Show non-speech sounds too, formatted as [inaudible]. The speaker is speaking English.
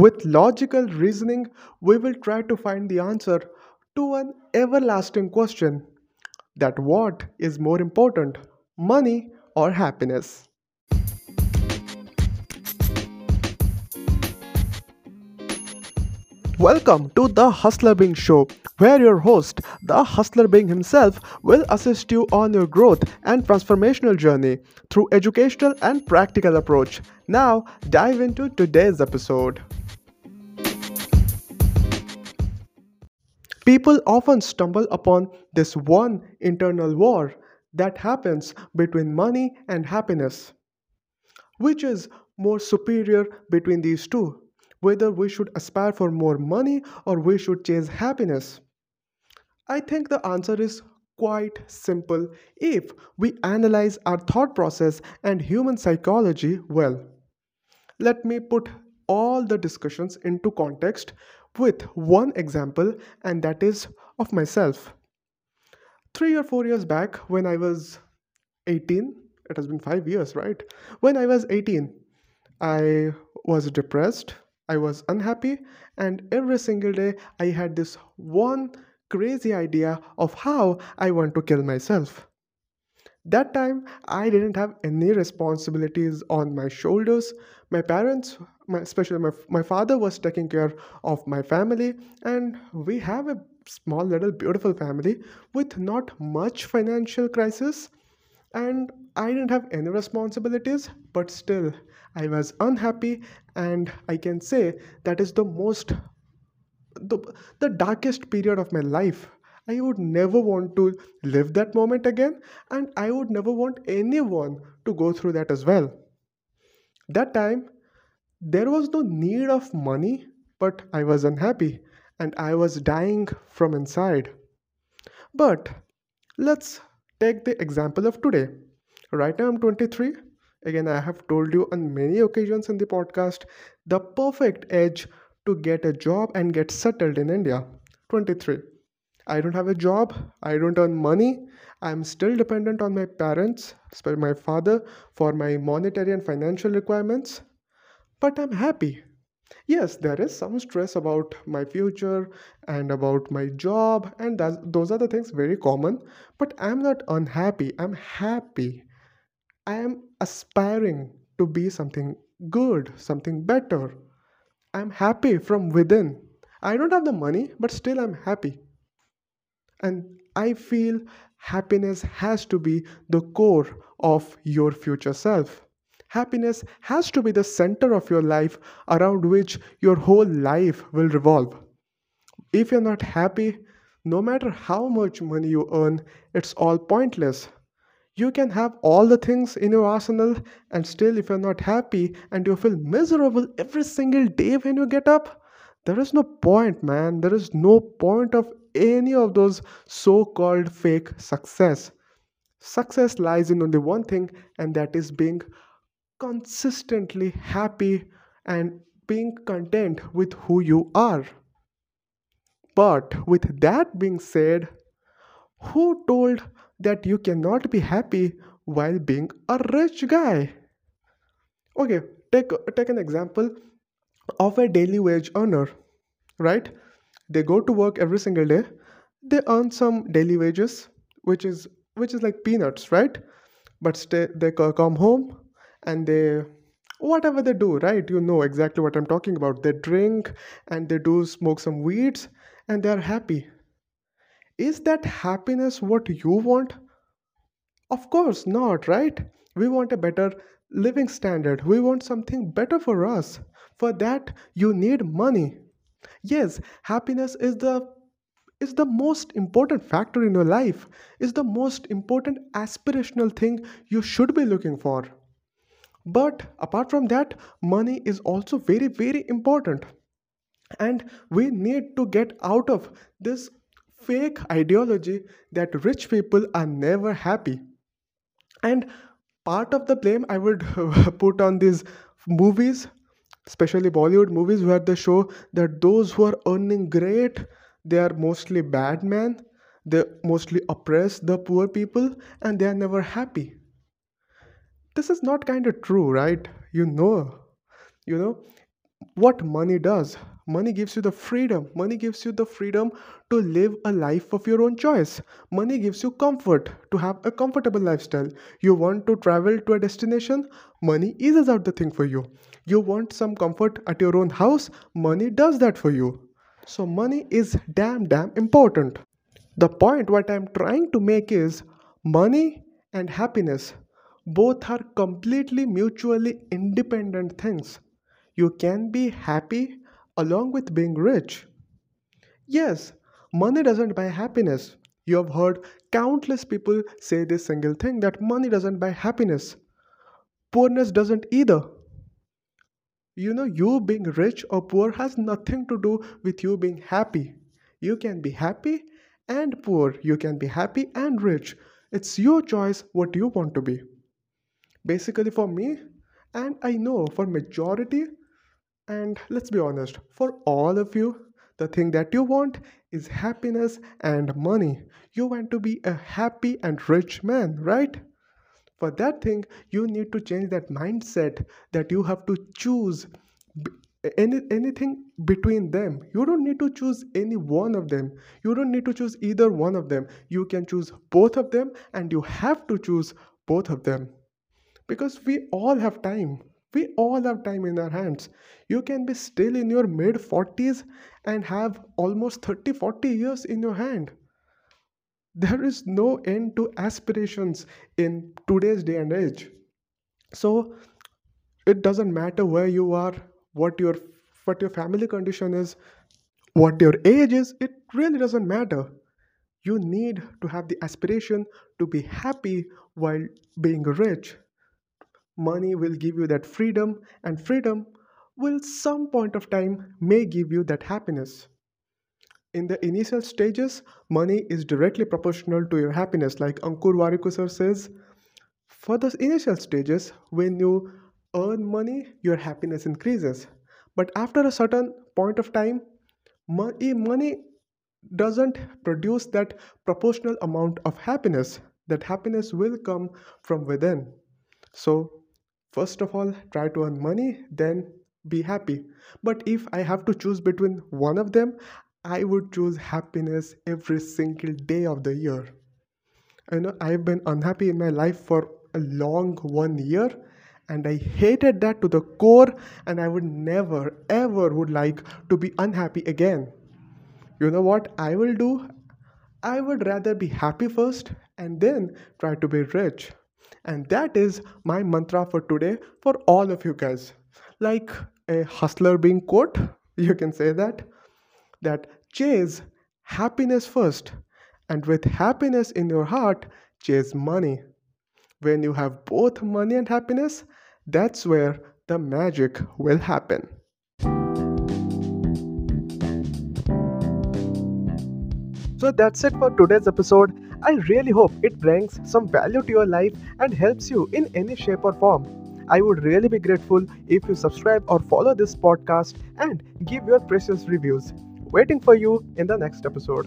With logical reasoning, we will try to find the answer to an everlasting question that what is more important, money or happiness? Welcome to the Hustler Bing Show, where your host, the Hustler Bing himself, will assist you on your growth and transformational journey through educational and practical approach. Now, dive into today's episode. People often stumble upon this one internal war that happens between money and happiness. Which is more superior between these two? Whether we should aspire for more money or we should chase happiness? I think the answer is quite simple if we analyze our thought process and human psychology well. Let me put all the discussions into context with one example, and that is of myself. Three or four years back, when I was 18, it has been five years, right? When I was 18, I was depressed, I was unhappy, and every single day I had this one crazy idea of how I want to kill myself. That time, I didn't have any responsibilities on my shoulders. My parents, my, especially my, my father, was taking care of my family, and we have a small, little, beautiful family with not much financial crisis. And I didn't have any responsibilities, but still, I was unhappy, and I can say that is the most the, the darkest period of my life. I would never want to live that moment again, and I would never want anyone to go through that as well. That time, there was no need of money, but I was unhappy and I was dying from inside. But let's take the example of today. Right now, I'm 23. Again, I have told you on many occasions in the podcast the perfect age to get a job and get settled in India. 23. I don't have a job, I don't earn money, I'm still dependent on my parents, especially my father, for my monetary and financial requirements, but I'm happy. Yes, there is some stress about my future and about my job, and that's, those are the things very common, but I'm not unhappy, I'm happy. I am aspiring to be something good, something better. I'm happy from within. I don't have the money, but still I'm happy. And I feel happiness has to be the core of your future self. Happiness has to be the center of your life around which your whole life will revolve. If you're not happy, no matter how much money you earn, it's all pointless. You can have all the things in your arsenal, and still, if you're not happy and you feel miserable every single day when you get up, there is no point, man. There is no point of any of those so called fake success. Success lies in only one thing, and that is being consistently happy and being content with who you are. But with that being said, who told that you cannot be happy while being a rich guy? Okay, take take an example of a daily wage earner, right? They go to work every single day. They earn some daily wages, which is which is like peanuts, right? But stay, they come home and they whatever they do, right? You know exactly what I'm talking about. They drink and they do smoke some weeds and they are happy. Is that happiness what you want? Of course not, right? We want a better living standard. We want something better for us. For that, you need money. Yes, happiness is the is the most important factor in your life. Is the most important aspirational thing you should be looking for. But apart from that, money is also very very important. And we need to get out of this fake ideology that rich people are never happy and part of the blame i would [laughs] put on these movies especially bollywood movies where they show that those who are earning great they are mostly bad men they mostly oppress the poor people and they are never happy this is not kind of true right you know you know what money does. Money gives you the freedom. Money gives you the freedom to live a life of your own choice. Money gives you comfort to have a comfortable lifestyle. You want to travel to a destination? Money eases out the thing for you. You want some comfort at your own house? Money does that for you. So, money is damn, damn important. The point what I'm trying to make is money and happiness both are completely mutually independent things. You can be happy along with being rich. Yes, money doesn't buy happiness. You have heard countless people say this single thing that money doesn't buy happiness. Poorness doesn't either. You know, you being rich or poor has nothing to do with you being happy. You can be happy and poor. You can be happy and rich. It's your choice what you want to be. Basically for me, and I know for majority and let's be honest, for all of you, the thing that you want is happiness and money. You want to be a happy and rich man, right? For that thing, you need to change that mindset that you have to choose any anything between them. You don't need to choose any one of them. You don't need to choose either one of them. You can choose both of them and you have to choose both of them because we all have time we all have time in our hands. You can be still in your mid 40s and have almost 30 40 years in your hand. There is no end to aspirations in today's day and age. So it doesn't matter where you are what your what your family condition is what your age is it really doesn't matter. You need to have the aspiration to be happy while being rich money will give you that freedom and freedom will some point of time may give you that happiness. In the initial stages money is directly proportional to your happiness like ankur warikoo says. For the initial stages when you earn money your happiness increases. But after a certain point of time money doesn't produce that proportional amount of happiness. That happiness will come from within. So First of all, try to earn money, then be happy. But if I have to choose between one of them, I would choose happiness every single day of the year. You know, I've been unhappy in my life for a long one year and I hated that to the core and I would never ever would like to be unhappy again. You know what I will do? I would rather be happy first and then try to be rich. And that is my mantra for today for all of you guys. Like a hustler being quote, [laughs] you can say that that chase happiness first and with happiness in your heart chase money. When you have both money and happiness, that's where the magic will happen. So that's it for today's episode. I really hope it brings some value to your life and helps you in any shape or form. I would really be grateful if you subscribe or follow this podcast and give your precious reviews. Waiting for you in the next episode.